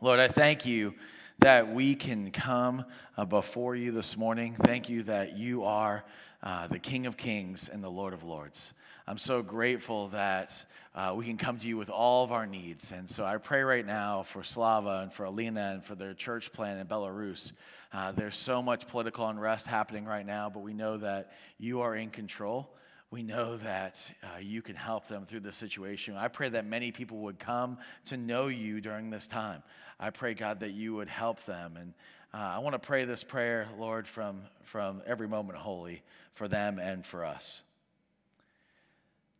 Lord, I thank you that we can come uh, before you this morning. Thank you that you are uh, the King of Kings and the Lord of Lords. I'm so grateful that uh, we can come to you with all of our needs. And so I pray right now for Slava and for Alina and for their church plan in Belarus. Uh, there's so much political unrest happening right now, but we know that you are in control. We know that uh, you can help them through this situation. I pray that many people would come to know you during this time. I pray, God, that you would help them. And uh, I want to pray this prayer, Lord, from, from every moment holy for them and for us.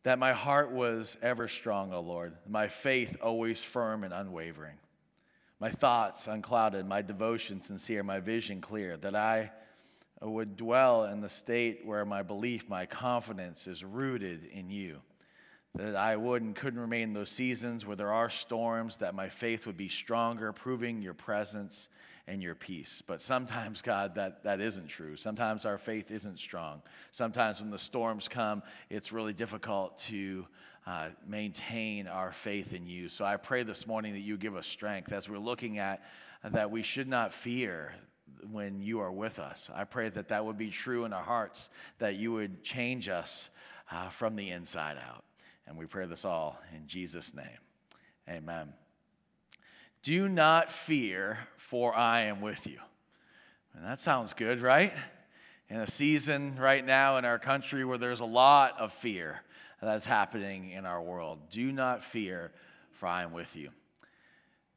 That my heart was ever strong, O Lord, my faith always firm and unwavering my thoughts unclouded, my devotion sincere, my vision clear, that I would dwell in the state where my belief, my confidence is rooted in you. That I would and couldn't remain in those seasons where there are storms, that my faith would be stronger, proving your presence and your peace. But sometimes, God, that, that isn't true. Sometimes our faith isn't strong. Sometimes when the storms come, it's really difficult to uh, maintain our faith in you. So I pray this morning that you give us strength as we're looking at that we should not fear when you are with us. I pray that that would be true in our hearts, that you would change us uh, from the inside out. And we pray this all in Jesus' name. Amen. Do not fear, for I am with you. And that sounds good, right? In a season right now in our country where there's a lot of fear that's happening in our world. Do not fear, for I am with you.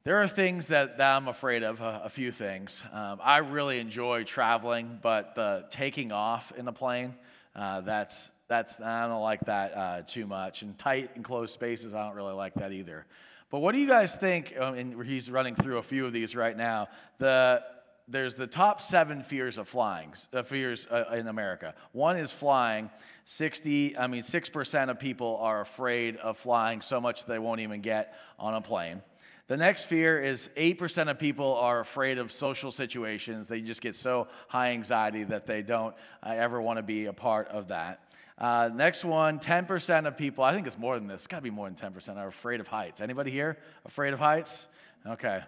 There are things that, that I'm afraid of, a, a few things. Um, I really enjoy traveling, but the taking off in a plane, uh, that's, that's, I don't like that uh, too much. And tight, enclosed spaces, I don't really like that either. But what do you guys think? Um, and he's running through a few of these right now. The there's the top seven fears of flying, uh, fears uh, in America. One is flying. 60, I mean, 6% of people are afraid of flying so much they won't even get on a plane. The next fear is 8% of people are afraid of social situations. They just get so high anxiety that they don't uh, ever want to be a part of that. Uh, next one 10% of people, I think it's more than this, it's got to be more than 10%, are afraid of heights. Anybody here afraid of heights? Okay.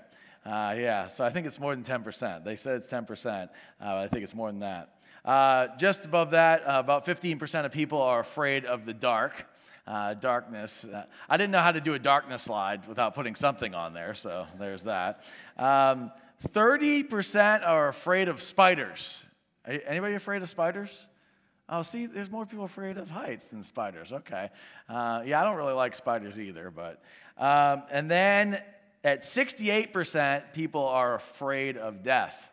Uh, yeah, so I think it's more than 10%. They said it's 10%. Uh, I think it's more than that. Uh, just above that, uh, about 15% of people are afraid of the dark. Uh, darkness. Uh, I didn't know how to do a darkness slide without putting something on there, so there's that. Um, 30% are afraid of spiders. Anybody afraid of spiders? Oh, see, there's more people afraid of heights than spiders. Okay. Uh, yeah, I don't really like spiders either, but. Um, and then at 68%, people are afraid of death.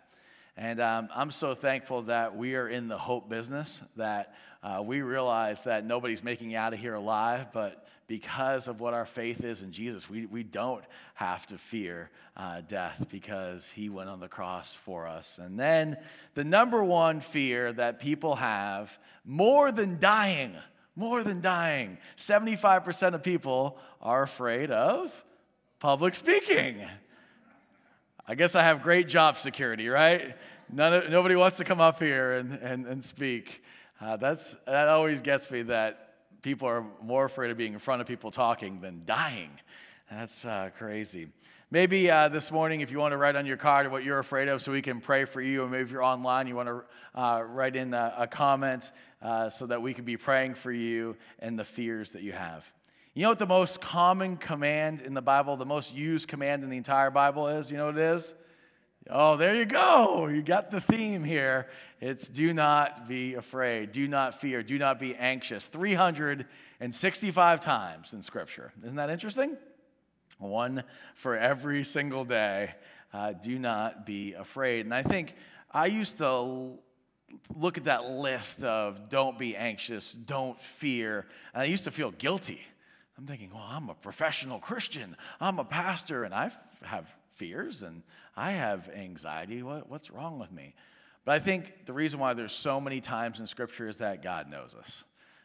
And um, I'm so thankful that we are in the hope business, that uh, we realize that nobody's making out of here alive, but because of what our faith is in Jesus, we, we don't have to fear uh, death because he went on the cross for us. And then the number one fear that people have more than dying, more than dying, 75% of people are afraid of public speaking. I guess I have great job security, right? None of, nobody wants to come up here and, and, and speak. Uh, that's, that always gets me that people are more afraid of being in front of people talking than dying. That's uh, crazy. Maybe uh, this morning, if you want to write on your card what you're afraid of so we can pray for you, or maybe if you're online, you want to uh, write in a, a comment uh, so that we can be praying for you and the fears that you have. You know what the most common command in the Bible, the most used command in the entire Bible is? You know what it is? Oh, there you go. You got the theme here. It's do not be afraid, do not fear, do not be anxious. 365 times in Scripture. Isn't that interesting? One for every single day. Uh, do not be afraid. And I think I used to look at that list of don't be anxious, don't fear, and I used to feel guilty. I'm thinking, well, I'm a professional Christian. I'm a pastor, and I have fears and I have anxiety. What, what's wrong with me? But I think the reason why there's so many times in Scripture is that God knows us.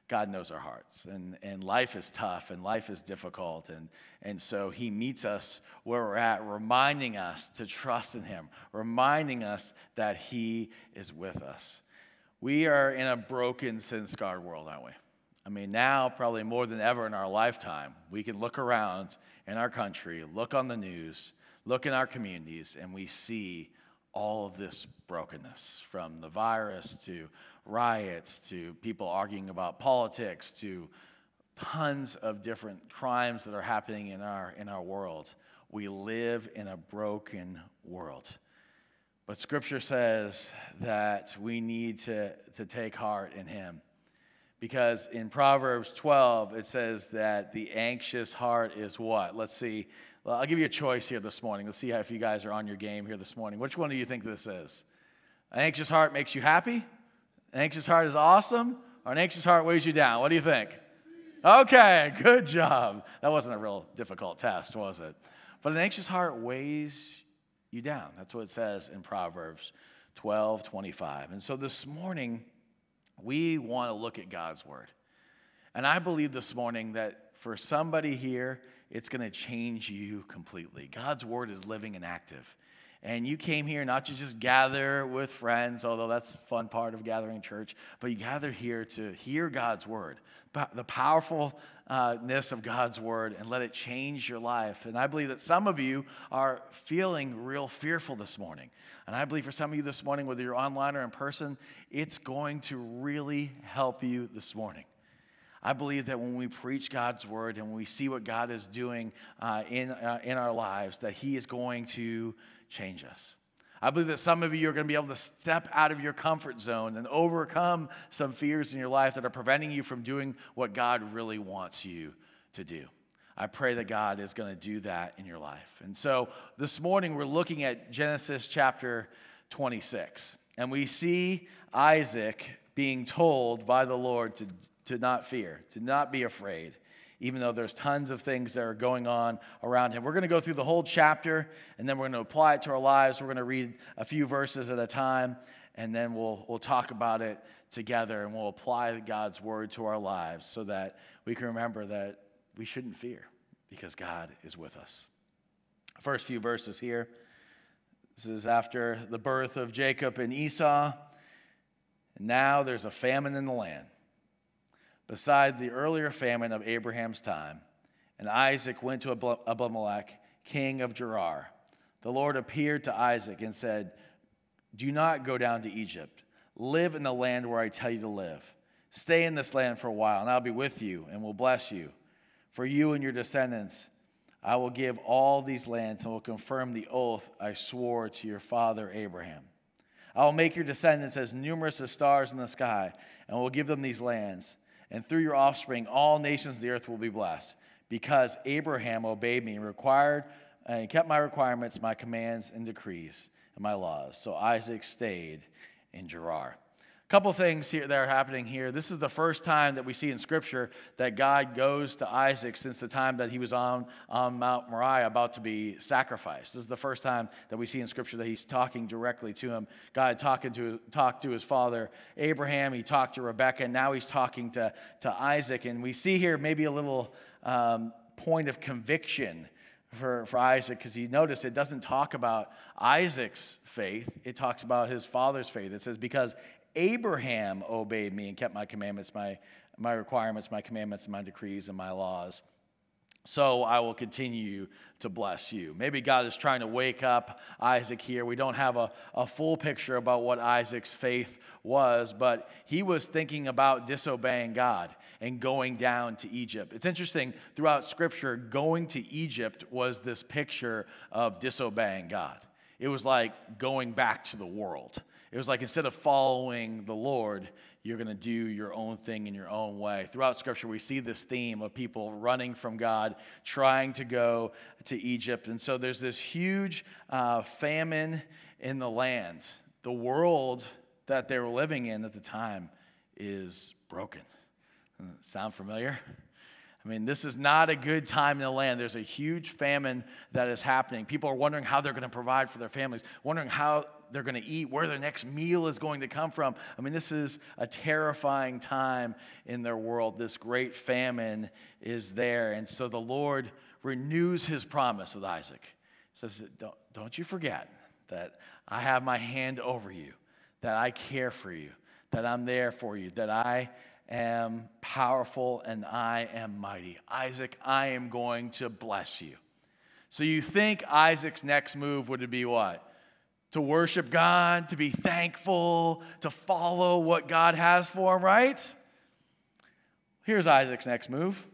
God knows our hearts. And, and life is tough and life is difficult. And, and so He meets us where we're at, reminding us to trust in Him, reminding us that He is with us. We are in a broken, sin scarred world, aren't we? I mean, now, probably more than ever in our lifetime, we can look around in our country, look on the news, look in our communities, and we see all of this brokenness from the virus to riots to people arguing about politics to tons of different crimes that are happening in our, in our world. We live in a broken world. But scripture says that we need to, to take heart in him. Because in Proverbs 12, it says that the anxious heart is what? Let's see. Well, I'll give you a choice here this morning. Let's see how, if you guys are on your game here this morning. Which one do you think this is? An anxious heart makes you happy? An anxious heart is awesome? Or an anxious heart weighs you down? What do you think? Okay, good job. That wasn't a real difficult test, was it? But an anxious heart weighs you down. That's what it says in Proverbs 12 25. And so this morning, we want to look at God's word. And I believe this morning that for somebody here, it's going to change you completely. God's word is living and active. And you came here not to just gather with friends, although that's a fun part of gathering church, but you gathered here to hear God's word, the powerfulness of God's word, and let it change your life. And I believe that some of you are feeling real fearful this morning. And I believe for some of you this morning, whether you're online or in person, it's going to really help you this morning. I believe that when we preach God's word and we see what God is doing uh, in, uh, in our lives, that He is going to change us. I believe that some of you are going to be able to step out of your comfort zone and overcome some fears in your life that are preventing you from doing what God really wants you to do. I pray that God is going to do that in your life. And so this morning we're looking at Genesis chapter 26. And we see Isaac being told by the Lord to to not fear, to not be afraid, even though there's tons of things that are going on around him. We're going to go through the whole chapter and then we're going to apply it to our lives. We're going to read a few verses at a time and then we'll, we'll talk about it together and we'll apply God's word to our lives so that we can remember that we shouldn't fear because God is with us. First few verses here. This is after the birth of Jacob and Esau. And now there's a famine in the land beside the earlier famine of Abraham's time. And Isaac went to Abimelech, king of Gerar. The Lord appeared to Isaac and said, Do not go down to Egypt. Live in the land where I tell you to live. Stay in this land for a while, and I'll be with you and will bless you. For you and your descendants, I will give all these lands and will confirm the oath I swore to your father Abraham. I will make your descendants as numerous as stars in the sky, and will give them these lands and through your offspring, all nations of the earth will be blessed. Because Abraham obeyed me and required and kept my requirements, my commands, and decrees, and my laws. So Isaac stayed in Gerar. Couple things here that are happening here. This is the first time that we see in Scripture that God goes to Isaac since the time that he was on, on Mount Moriah about to be sacrificed. This is the first time that we see in Scripture that he's talking directly to him. God talking to talked to his father Abraham. He talked to Rebekah. And now he's talking to, to Isaac. And we see here maybe a little um, point of conviction for, for Isaac because you notice it doesn't talk about Isaac's faith, it talks about his father's faith. It says, Because Abraham obeyed me and kept my commandments, my, my requirements, my commandments, and my decrees, and my laws. So I will continue to bless you. Maybe God is trying to wake up Isaac here. We don't have a, a full picture about what Isaac's faith was, but he was thinking about disobeying God and going down to Egypt. It's interesting, throughout Scripture, going to Egypt was this picture of disobeying God. It was like going back to the world. It was like instead of following the Lord, you're going to do your own thing in your own way. Throughout Scripture, we see this theme of people running from God, trying to go to Egypt. And so there's this huge uh, famine in the land. The world that they were living in at the time is broken. Sound familiar? I mean, this is not a good time in the land. There's a huge famine that is happening. People are wondering how they're going to provide for their families, wondering how they're going to eat, where their next meal is going to come from. I mean, this is a terrifying time in their world. This great famine is there. And so the Lord renews his promise with Isaac. He says, Don't, don't you forget that I have my hand over you, that I care for you, that I'm there for you, that I am powerful and I am mighty. Isaac, I am going to bless you. So you think Isaac's next move would be what? To worship God, to be thankful, to follow what God has for him, right? Here's Isaac's next move.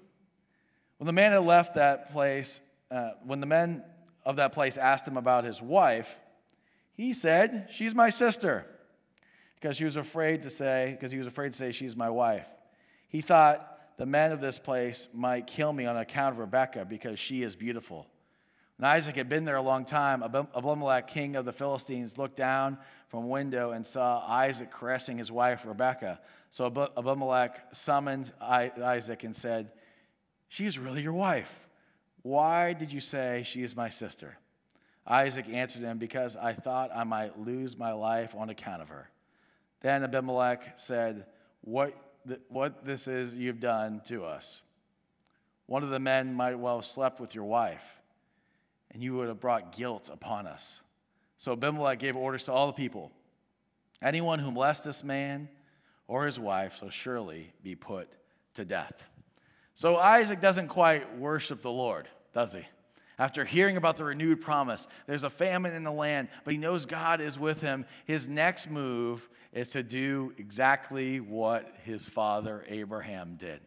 When the man had left that place, uh, when the men of that place asked him about his wife, he said, She's my sister. Because she was afraid to say, because he was afraid to say, She's my wife. He thought the men of this place might kill me on account of Rebekah because she is beautiful. When Isaac had been there a long time, Abimelech, king of the Philistines, looked down from a window and saw Isaac caressing his wife Rebekah. So Abimelech summoned Isaac and said, She is really your wife. Why did you say she is my sister? Isaac answered him, Because I thought I might lose my life on account of her. Then Abimelech said, What, th- what this is you've done to us. One of the men might well have slept with your wife, and you would have brought guilt upon us. So Abimelech gave orders to all the people Anyone who molests this man or his wife shall surely be put to death. So Isaac doesn't quite worship the Lord, does he? After hearing about the renewed promise, there's a famine in the land, but he knows God is with him. His next move is to do exactly what his father Abraham did.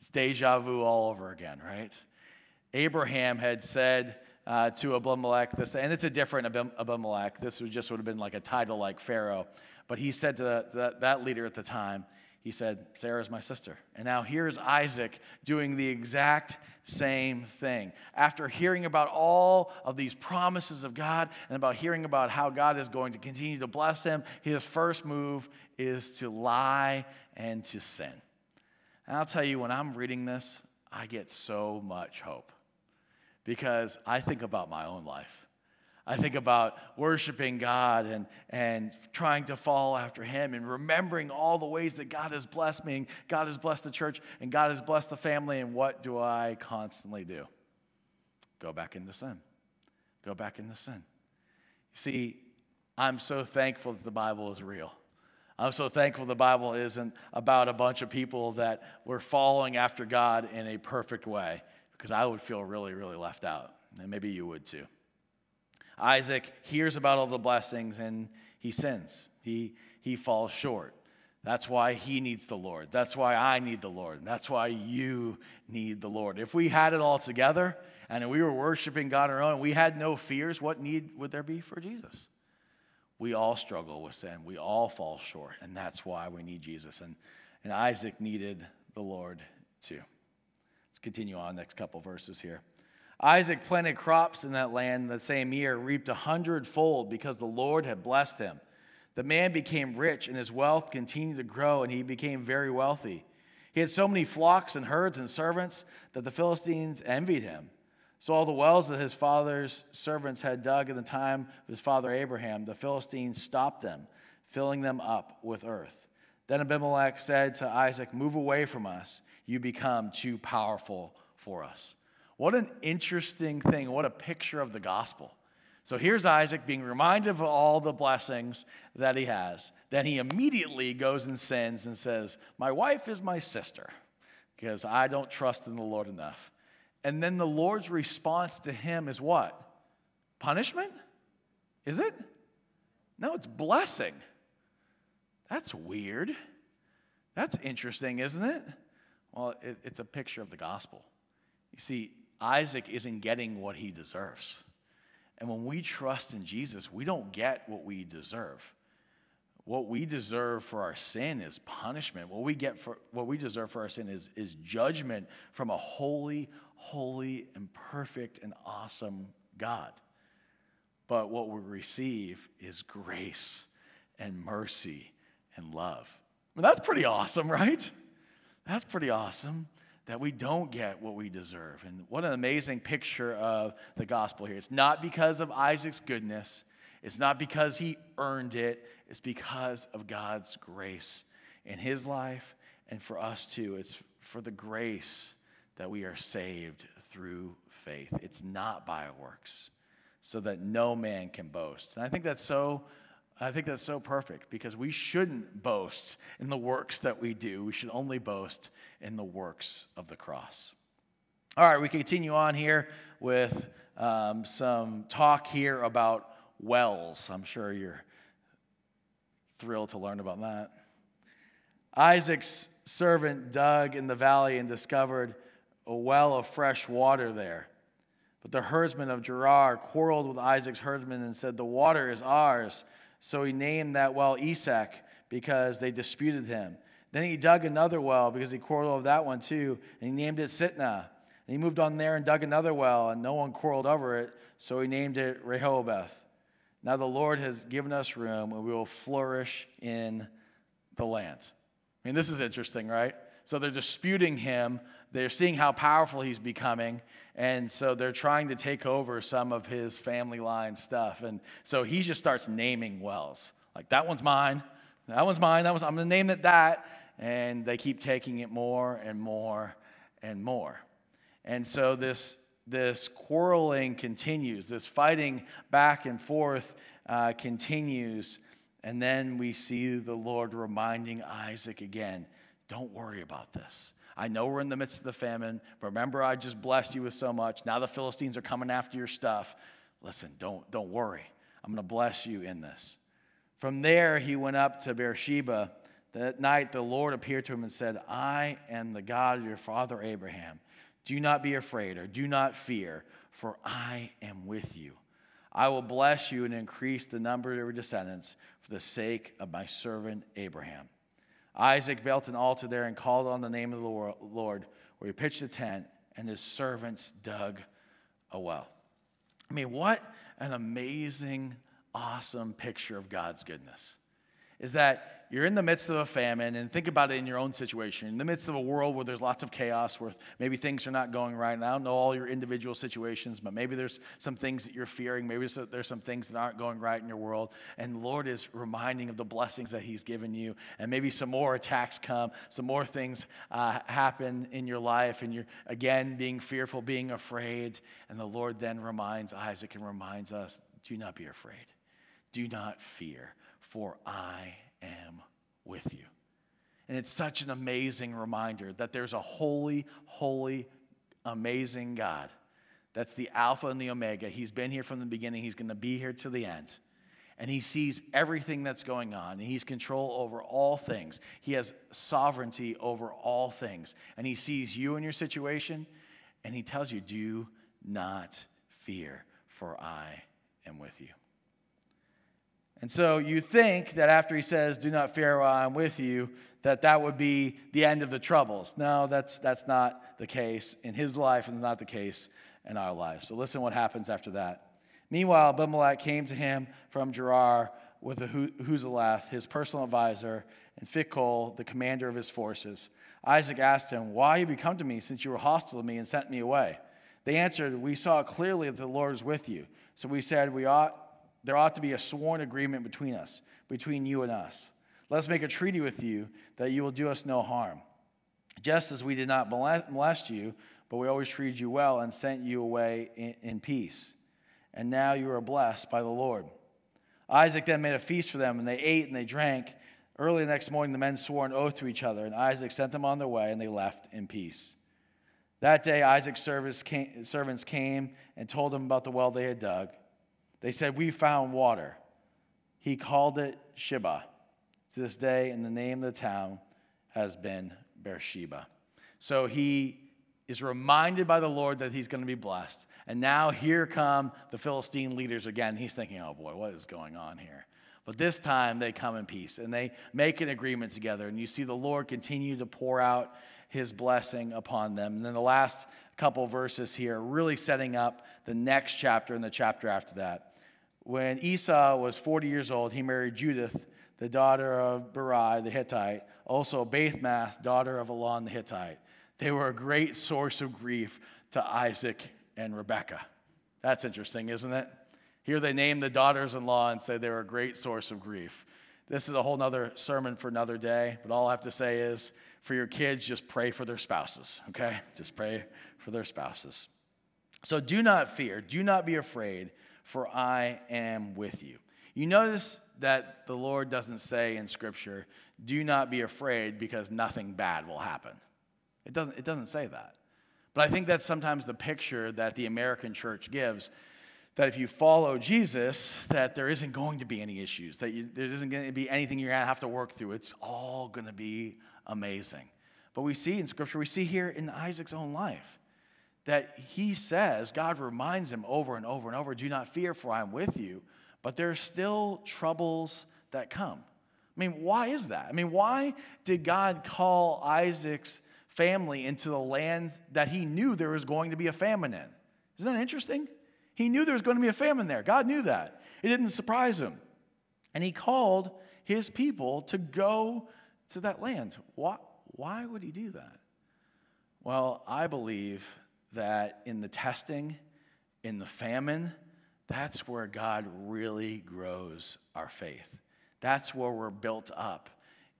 It's deja vu all over again, right? Abraham had said uh, to Abimelech this, and it's a different Abimelech. This would just would have been like a title like Pharaoh. But he said to the, the, that leader at the time, he said, Sarah's my sister. And now here's Isaac doing the exact same thing. After hearing about all of these promises of God and about hearing about how God is going to continue to bless him, his first move is to lie and to sin. And I'll tell you, when I'm reading this, I get so much hope because I think about my own life. I think about worshiping God and, and trying to follow after Him and remembering all the ways that God has blessed me, and God has blessed the church, and God has blessed the family. And what do I constantly do? Go back into sin. Go back into sin. You see, I'm so thankful that the Bible is real. I'm so thankful the Bible isn't about a bunch of people that were following after God in a perfect way, because I would feel really, really left out. And maybe you would too. Isaac hears about all the blessings and he sins. He, he falls short. That's why he needs the Lord. That's why I need the Lord. That's why you need the Lord. If we had it all together and we were worshiping God our own, we had no fears, what need would there be for Jesus? We all struggle with sin. We all fall short, and that's why we need Jesus. And, and Isaac needed the Lord too. Let's continue on next couple verses here. Isaac planted crops in that land the same year, reaped a hundredfold because the Lord had blessed him. The man became rich, and his wealth continued to grow, and he became very wealthy. He had so many flocks and herds and servants that the Philistines envied him. So, all the wells that his father's servants had dug in the time of his father Abraham, the Philistines stopped them, filling them up with earth. Then Abimelech said to Isaac, Move away from us. You become too powerful for us. What an interesting thing. What a picture of the gospel. So here's Isaac being reminded of all the blessings that he has. Then he immediately goes and sins and says, My wife is my sister because I don't trust in the Lord enough. And then the Lord's response to him is what? Punishment? Is it? No, it's blessing. That's weird. That's interesting, isn't it? Well, it, it's a picture of the gospel. You see, Isaac isn't getting what he deserves. And when we trust in Jesus, we don't get what we deserve. What we deserve for our sin is punishment. What we get for what we deserve for our sin is, is judgment from a holy, holy, and perfect and awesome God. But what we receive is grace and mercy and love. I mean, that's pretty awesome, right? That's pretty awesome that we don't get what we deserve. And what an amazing picture of the gospel here. It's not because of Isaac's goodness, it's not because he earned it, it's because of God's grace in his life and for us too. It's for the grace that we are saved through faith. It's not by works, so that no man can boast. And I think that's so I think that's so perfect because we shouldn't boast in the works that we do. We should only boast in the works of the cross. All right, we continue on here with um, some talk here about wells. I'm sure you're thrilled to learn about that. Isaac's servant dug in the valley and discovered a well of fresh water there. But the herdsmen of Gerar quarreled with Isaac's herdsmen and said, The water is ours. So he named that well Esek because they disputed him. Then he dug another well because he quarreled over that one too, and he named it Sitnah. And he moved on there and dug another well, and no one quarreled over it, so he named it Rehoboth. Now the Lord has given us room, and we will flourish in the land. I mean, this is interesting, right? So they're disputing him. They're seeing how powerful he's becoming. And so they're trying to take over some of his family line stuff. And so he just starts naming wells. Like, that one's mine. That one's mine. That one's, I'm going to name it that. And they keep taking it more and more and more. And so this, this quarreling continues, this fighting back and forth uh, continues. And then we see the Lord reminding Isaac again don't worry about this. I know we're in the midst of the famine. Remember, I just blessed you with so much. Now the Philistines are coming after your stuff. Listen, don't, don't worry. I'm going to bless you in this. From there, he went up to Beersheba. That night, the Lord appeared to him and said, I am the God of your father Abraham. Do not be afraid or do not fear, for I am with you. I will bless you and increase the number of your descendants for the sake of my servant Abraham. Isaac built an altar there and called on the name of the Lord, where he pitched a tent, and his servants dug a well. I mean, what an amazing, awesome picture of God's goodness. Is that you're in the midst of a famine, and think about it in your own situation. In the midst of a world where there's lots of chaos, where maybe things are not going right. And I don't know all your individual situations, but maybe there's some things that you're fearing. Maybe there's some things that aren't going right in your world. And the Lord is reminding of the blessings that He's given you. And maybe some more attacks come, some more things uh, happen in your life, and you're again being fearful, being afraid. And the Lord then reminds Isaac and reminds us do not be afraid, do not fear, for I am with you. And it's such an amazing reminder that there's a holy, holy, amazing God. That's the Alpha and the Omega. He's been here from the beginning, He's going to be here to the end. And He sees everything that's going on, and He's control over all things. He has sovereignty over all things. And He sees you in your situation, and He tells you, Do not fear, for I am with you. And so you think that after he says, Do not fear while I'm with you, that that would be the end of the troubles. No, that's, that's not the case in his life and not the case in our lives. So listen what happens after that. Meanwhile, Abimelech came to him from Gerar with Ahuzalath, his personal advisor, and Phicol, the commander of his forces. Isaac asked him, Why have you come to me since you were hostile to me and sent me away? They answered, We saw clearly that the Lord is with you. So we said, We ought there ought to be a sworn agreement between us, between you and us. Let's make a treaty with you that you will do us no harm. Just as we did not molest you, but we always treated you well and sent you away in, in peace. And now you are blessed by the Lord. Isaac then made a feast for them, and they ate and they drank. Early the next morning, the men swore an oath to each other, and Isaac sent them on their way, and they left in peace. That day, Isaac's servants came and told him about the well they had dug. They said, We found water. He called it Sheba. To this day, and the name of the town has been Beersheba. So he is reminded by the Lord that he's going to be blessed. And now here come the Philistine leaders again. He's thinking, oh boy, what is going on here? But this time they come in peace and they make an agreement together. And you see the Lord continue to pour out his blessing upon them. And then the last couple verses here, really setting up the next chapter and the chapter after that. When Esau was 40 years old, he married Judith, the daughter of Beeri the Hittite, also Basemath, daughter of Elon the Hittite. They were a great source of grief to Isaac and Rebekah. That's interesting, isn't it? Here they name the daughters in law and say they were a great source of grief. This is a whole other sermon for another day, but all I have to say is for your kids, just pray for their spouses, okay? Just pray for their spouses. So do not fear, do not be afraid, for I am with you. You notice that the Lord doesn't say in Scripture, do not be afraid because nothing bad will happen. It doesn't, it doesn't say that. But I think that's sometimes the picture that the American church gives that if you follow Jesus, that there isn't going to be any issues, that you, there isn't going to be anything you're going to have to work through. It's all going to be amazing. But we see in Scripture, we see here in Isaac's own life, that he says, God reminds him over and over and over, do not fear, for I am with you. But there are still troubles that come. I mean, why is that? I mean, why did God call Isaac's family into the land that he knew there was going to be a famine in? Isn't that interesting? He knew there was going to be a famine there. God knew that. It didn't surprise him. And he called his people to go to that land. Why, why would he do that? Well, I believe that in the testing, in the famine, that's where God really grows our faith. That's where we're built up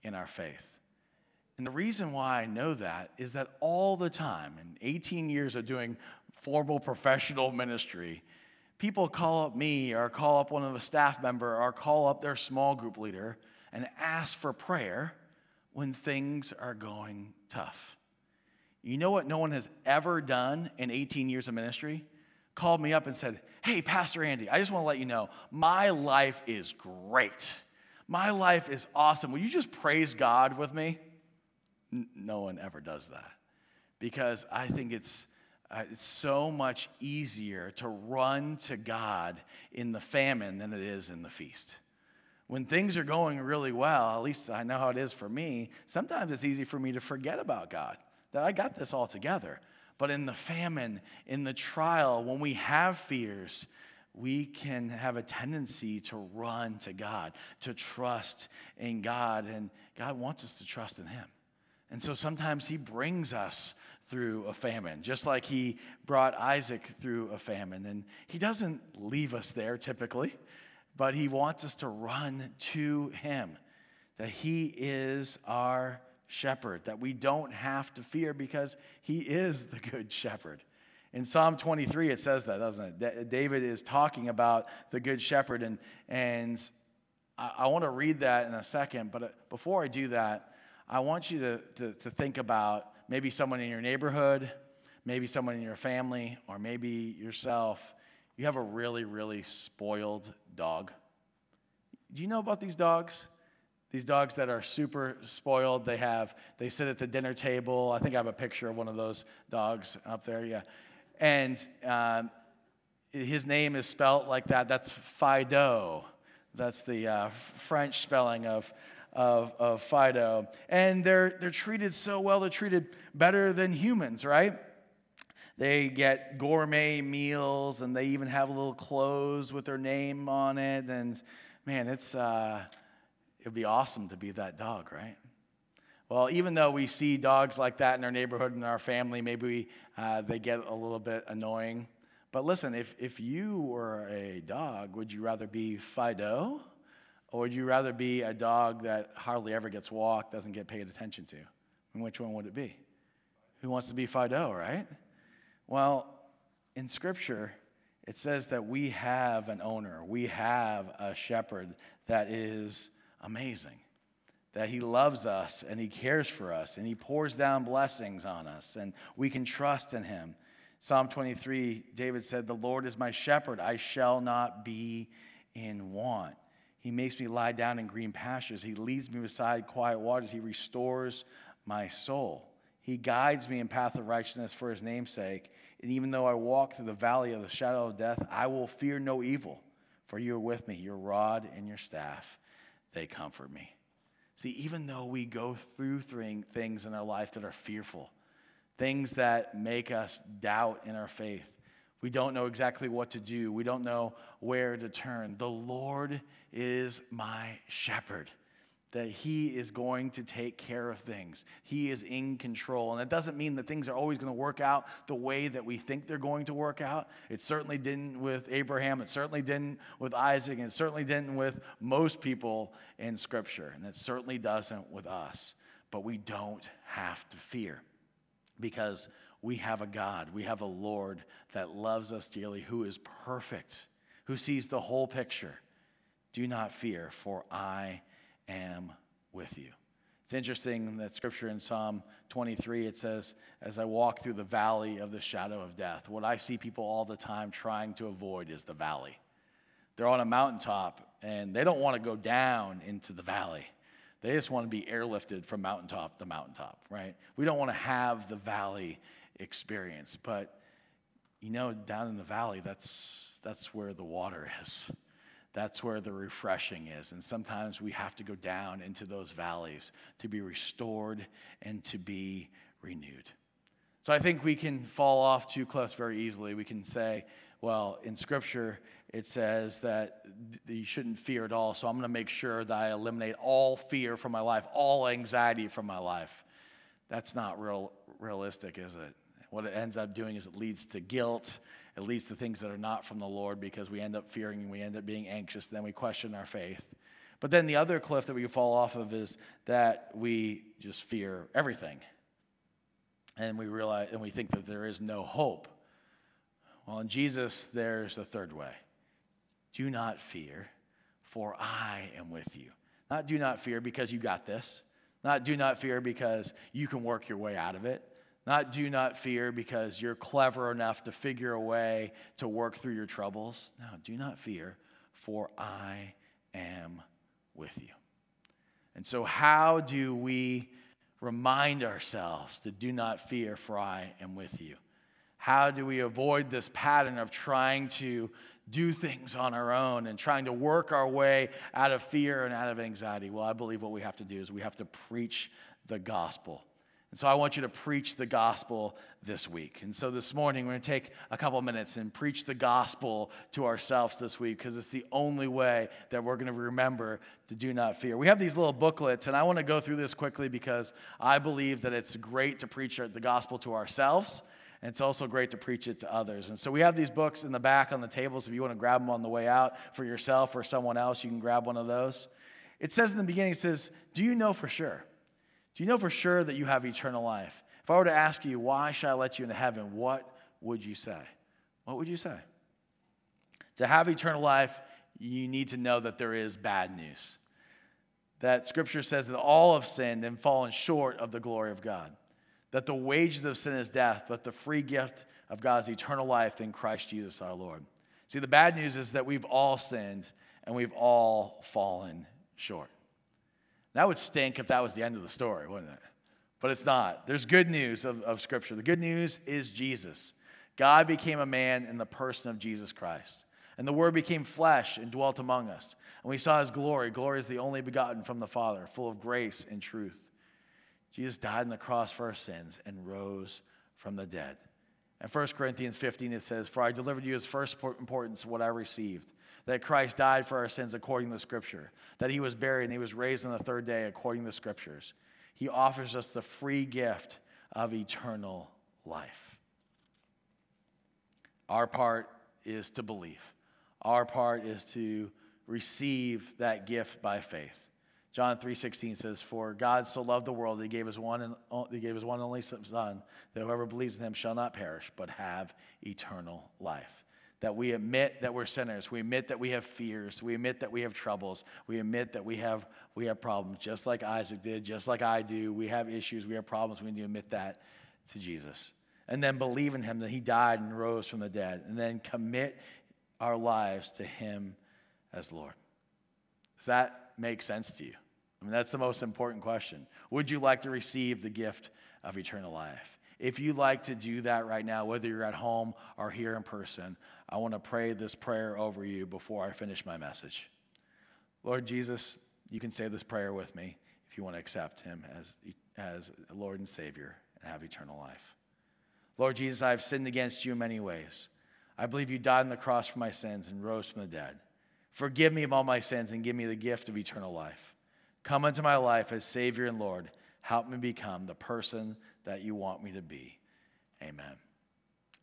in our faith. And the reason why I know that is that all the time, in 18 years of doing formal professional ministry, people call up me or call up one of a staff member or call up their small group leader and ask for prayer when things are going tough. You know what no one has ever done in 18 years of ministry? Called me up and said, Hey, Pastor Andy, I just want to let you know my life is great. My life is awesome. Will you just praise God with me? N- no one ever does that because I think it's uh, it's so much easier to run to God in the famine than it is in the feast. When things are going really well, at least I know how it is for me, sometimes it's easy for me to forget about God, that I got this all together. But in the famine, in the trial, when we have fears, we can have a tendency to run to God, to trust in God, and God wants us to trust in Him. And so sometimes He brings us through a famine, just like he brought Isaac through a famine. And he doesn't leave us there typically, but he wants us to run to him, that he is our shepherd, that we don't have to fear because he is the good shepherd. In Psalm 23, it says that, doesn't it? David is talking about the good shepherd, and, and I, I want to read that in a second, but uh, before I do that, I want you to, to, to think about maybe someone in your neighborhood, maybe someone in your family, or maybe yourself, you have a really, really spoiled dog. Do you know about these dogs? These dogs that are super spoiled. They have, they sit at the dinner table. I think I have a picture of one of those dogs up there. Yeah. And um, his name is spelt like that. That's Fido. That's the uh, French spelling of, of, of Fido. And they're, they're treated so well, they're treated better than humans, right? They get gourmet meals and they even have little clothes with their name on it. And man, it's, uh, it'd be awesome to be that dog, right? Well, even though we see dogs like that in our neighborhood and our family, maybe we, uh, they get a little bit annoying. But listen, if, if you were a dog, would you rather be Fido or would you rather be a dog that hardly ever gets walked, doesn't get paid attention to? And which one would it be? Who wants to be Fido, right? Well, in Scripture, it says that we have an owner, we have a shepherd that is amazing, that he loves us and he cares for us and he pours down blessings on us and we can trust in him. Psalm 23, David said, The Lord is my shepherd, I shall not be in want. He makes me lie down in green pastures. He leads me beside quiet waters. He restores my soul. He guides me in path of righteousness for his name's sake. And even though I walk through the valley of the shadow of death, I will fear no evil, for you are with me. Your rod and your staff, they comfort me. See, even though we go through things in our life that are fearful, things that make us doubt in our faith, we don't know exactly what to do. We don't know where to turn. The Lord is my shepherd, that He is going to take care of things. He is in control. And that doesn't mean that things are always going to work out the way that we think they're going to work out. It certainly didn't with Abraham, it certainly didn't with Isaac, and it certainly didn't with most people in Scripture. And it certainly doesn't with us. But we don't have to fear because we have a God, we have a Lord that loves us dearly, who is perfect, who sees the whole picture, Do not fear, for I am with you. It's interesting that scripture in Psalm 23, it says, As I walk through the valley of the shadow of death, what I see people all the time trying to avoid is the valley. They're on a mountaintop and they don't want to go down into the valley. They just want to be airlifted from mountaintop to mountaintop, right? We don't want to have the valley experience. But you know, down in the valley, that's, that's where the water is. That's where the refreshing is. And sometimes we have to go down into those valleys to be restored and to be renewed. So I think we can fall off two cliffs very easily. We can say, well, in Scripture, it says that you shouldn't fear at all. So I'm going to make sure that I eliminate all fear from my life, all anxiety from my life. That's not real realistic, is it? What it ends up doing is it leads to guilt it leads to things that are not from the Lord because we end up fearing and we end up being anxious. Then we question our faith. But then the other cliff that we fall off of is that we just fear everything. And we realize and we think that there is no hope. Well, in Jesus, there's a third way. Do not fear, for I am with you. Not do not fear because you got this. Not do not fear because you can work your way out of it. Not do not fear because you're clever enough to figure a way to work through your troubles. No, do not fear, for I am with you. And so, how do we remind ourselves to do not fear, for I am with you? How do we avoid this pattern of trying to do things on our own and trying to work our way out of fear and out of anxiety? Well, I believe what we have to do is we have to preach the gospel. And so I want you to preach the gospel this week. And so this morning, we're going to take a couple minutes and preach the gospel to ourselves this week because it's the only way that we're going to remember to do not fear. We have these little booklets, and I want to go through this quickly because I believe that it's great to preach the gospel to ourselves. And it's also great to preach it to others. And so we have these books in the back on the tables. If you want to grab them on the way out for yourself or someone else, you can grab one of those. It says in the beginning, it says, Do you know for sure? Do you know for sure that you have eternal life? If I were to ask you, why should I let you into heaven? What would you say? What would you say? To have eternal life, you need to know that there is bad news. That scripture says that all have sinned and fallen short of the glory of God. That the wages of sin is death, but the free gift of God is eternal life in Christ Jesus our Lord. See, the bad news is that we've all sinned and we've all fallen short. That would stink if that was the end of the story, wouldn't it? But it's not. There's good news of, of Scripture. The good news is Jesus. God became a man in the person of Jesus Christ. And the Word became flesh and dwelt among us. And we saw his glory. Glory is the only begotten from the Father, full of grace and truth. Jesus died on the cross for our sins and rose from the dead. In 1 Corinthians 15, it says, For I delivered you as first importance what I received that Christ died for our sins according to the scripture, that he was buried and he was raised on the third day according to the scriptures. He offers us the free gift of eternal life. Our part is to believe. Our part is to receive that gift by faith. John 3:16 says, "For God so loved the world, he gave his one and he gave his one and only son, that whoever believes in him shall not perish, but have eternal life." That we admit that we're sinners. We admit that we have fears. We admit that we have troubles. We admit that we have, we have problems, just like Isaac did, just like I do. We have issues. We have problems. We need to admit that to Jesus. And then believe in him that he died and rose from the dead. And then commit our lives to him as Lord. Does that make sense to you? I mean, that's the most important question. Would you like to receive the gift of eternal life? If you'd like to do that right now, whether you're at home or here in person, I want to pray this prayer over you before I finish my message. Lord Jesus, you can say this prayer with me if you want to accept him as, as Lord and Savior and have eternal life. Lord Jesus, I have sinned against you in many ways. I believe you died on the cross for my sins and rose from the dead. Forgive me of all my sins and give me the gift of eternal life. Come into my life as Savior and Lord. Help me become the person that you want me to be. Amen.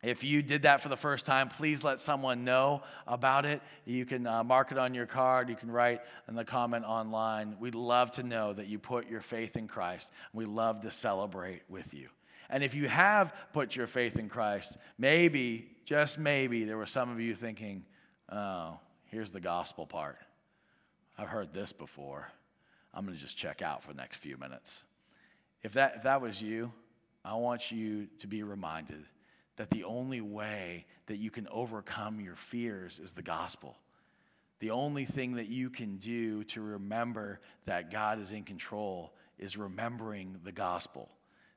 If you did that for the first time, please let someone know about it. You can uh, mark it on your card. You can write in the comment online. We'd love to know that you put your faith in Christ. We love to celebrate with you. And if you have put your faith in Christ, maybe, just maybe, there were some of you thinking, oh, here's the gospel part. I've heard this before. I'm going to just check out for the next few minutes. If that, if that was you, I want you to be reminded that the only way that you can overcome your fears is the gospel. The only thing that you can do to remember that God is in control is remembering the gospel.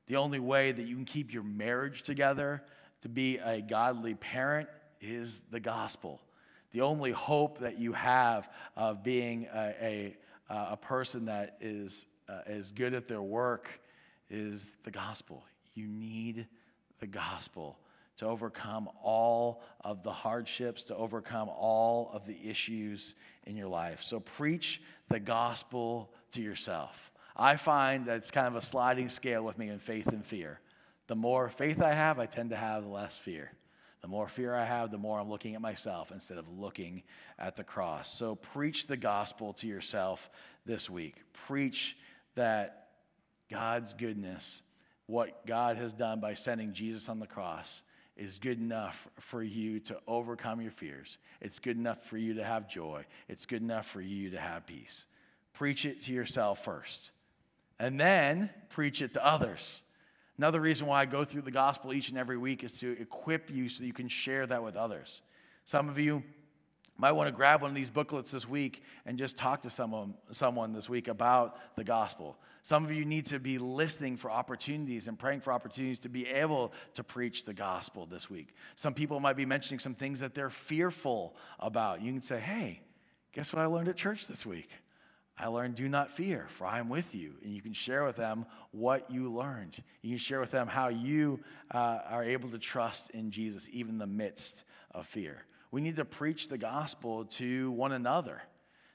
The only way that you can keep your marriage together to be a godly parent is the gospel. The only hope that you have of being a, a, a person that is, uh, is good at their work is the gospel. You need the gospel to overcome all of the hardships, to overcome all of the issues in your life. So preach the gospel to yourself. I find that it's kind of a sliding scale with me in faith and fear. The more faith I have, I tend to have less fear. The more fear I have, the more I'm looking at myself instead of looking at the cross. So preach the gospel to yourself this week. Preach that God's goodness, what God has done by sending Jesus on the cross, is good enough for you to overcome your fears. It's good enough for you to have joy. It's good enough for you to have peace. Preach it to yourself first, and then preach it to others. Another reason why I go through the gospel each and every week is to equip you so you can share that with others. Some of you might want to grab one of these booklets this week and just talk to someone, someone this week about the gospel. Some of you need to be listening for opportunities and praying for opportunities to be able to preach the gospel this week. Some people might be mentioning some things that they're fearful about. You can say, hey, guess what I learned at church this week? I learned, do not fear, for I am with you. And you can share with them what you learned. You can share with them how you uh, are able to trust in Jesus, even in the midst of fear. We need to preach the gospel to one another.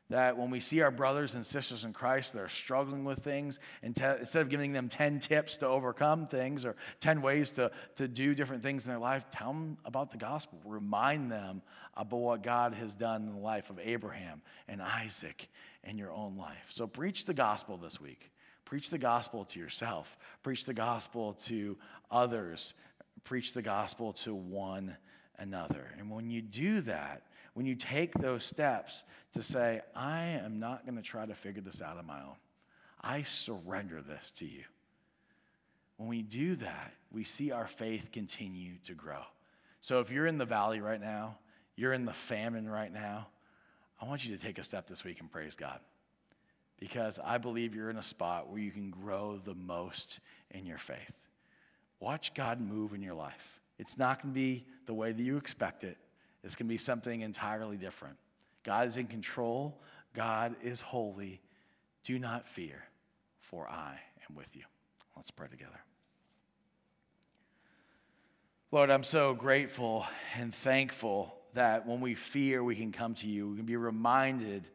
That when we see our brothers and sisters in Christ that are struggling with things, and te- instead of giving them 10 tips to overcome things or 10 ways to, to do different things in their life, tell them about the gospel. Remind them about what God has done in the life of Abraham and Isaac and your own life. So preach the gospel this week. Preach the gospel to yourself, preach the gospel to others, preach the gospel to one another. And when you do that, when you take those steps to say, I am not going to try to figure this out on my own, I surrender this to you. When we do that, we see our faith continue to grow. So if you're in the valley right now, you're in the famine right now, I want you to take a step this week and praise God. Because I believe you're in a spot where you can grow the most in your faith. Watch God move in your life. It's not going to be the way that you expect it, it's going to be something entirely different. God is in control, God is holy. Do not fear, for I am with you. Let's pray together. Lord, I'm so grateful and thankful that when we fear, we can come to you. We can be reminded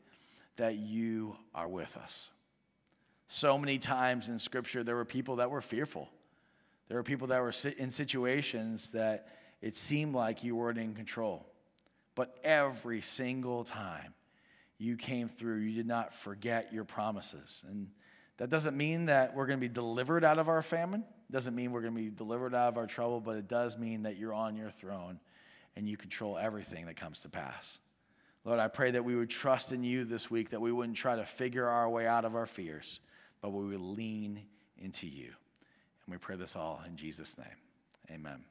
that you are with us. So many times in Scripture, there were people that were fearful. There were people that were in situations that it seemed like you weren't in control. But every single time you came through, you did not forget your promises. And that doesn't mean that we're going to be delivered out of our famine. It doesn't mean we're going to be delivered out of our trouble, but it does mean that you're on your throne and you control everything that comes to pass. Lord, I pray that we would trust in you this week, that we wouldn't try to figure our way out of our fears, but we would lean into you. And we pray this all in Jesus' name. Amen.